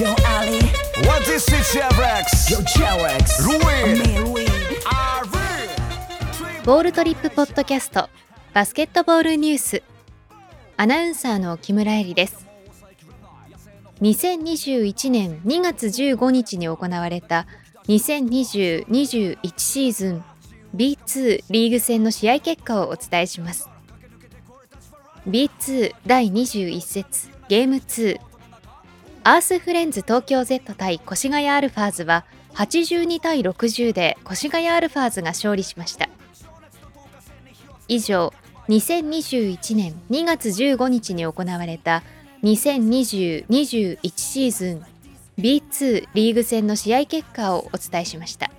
Yo Ali. What is it, Chevrex? Yo Cherex Ruin. Me Louis ボールトリップポッドキャスト。バスケットボールニュース。アナウンサーの木村恵里です。2021年2月15日に行われた2020-21シーズン B2 リーグ戦の試合結果をお伝えします。B2 第21節ゲーム2アースフレンズ東京 Z 対越谷アルファーズは82対60で越谷アルファーズが勝利しました。以上2021年2月15日に行われた2020-21シーズン B2 リーグ戦の試合結果をお伝えしました。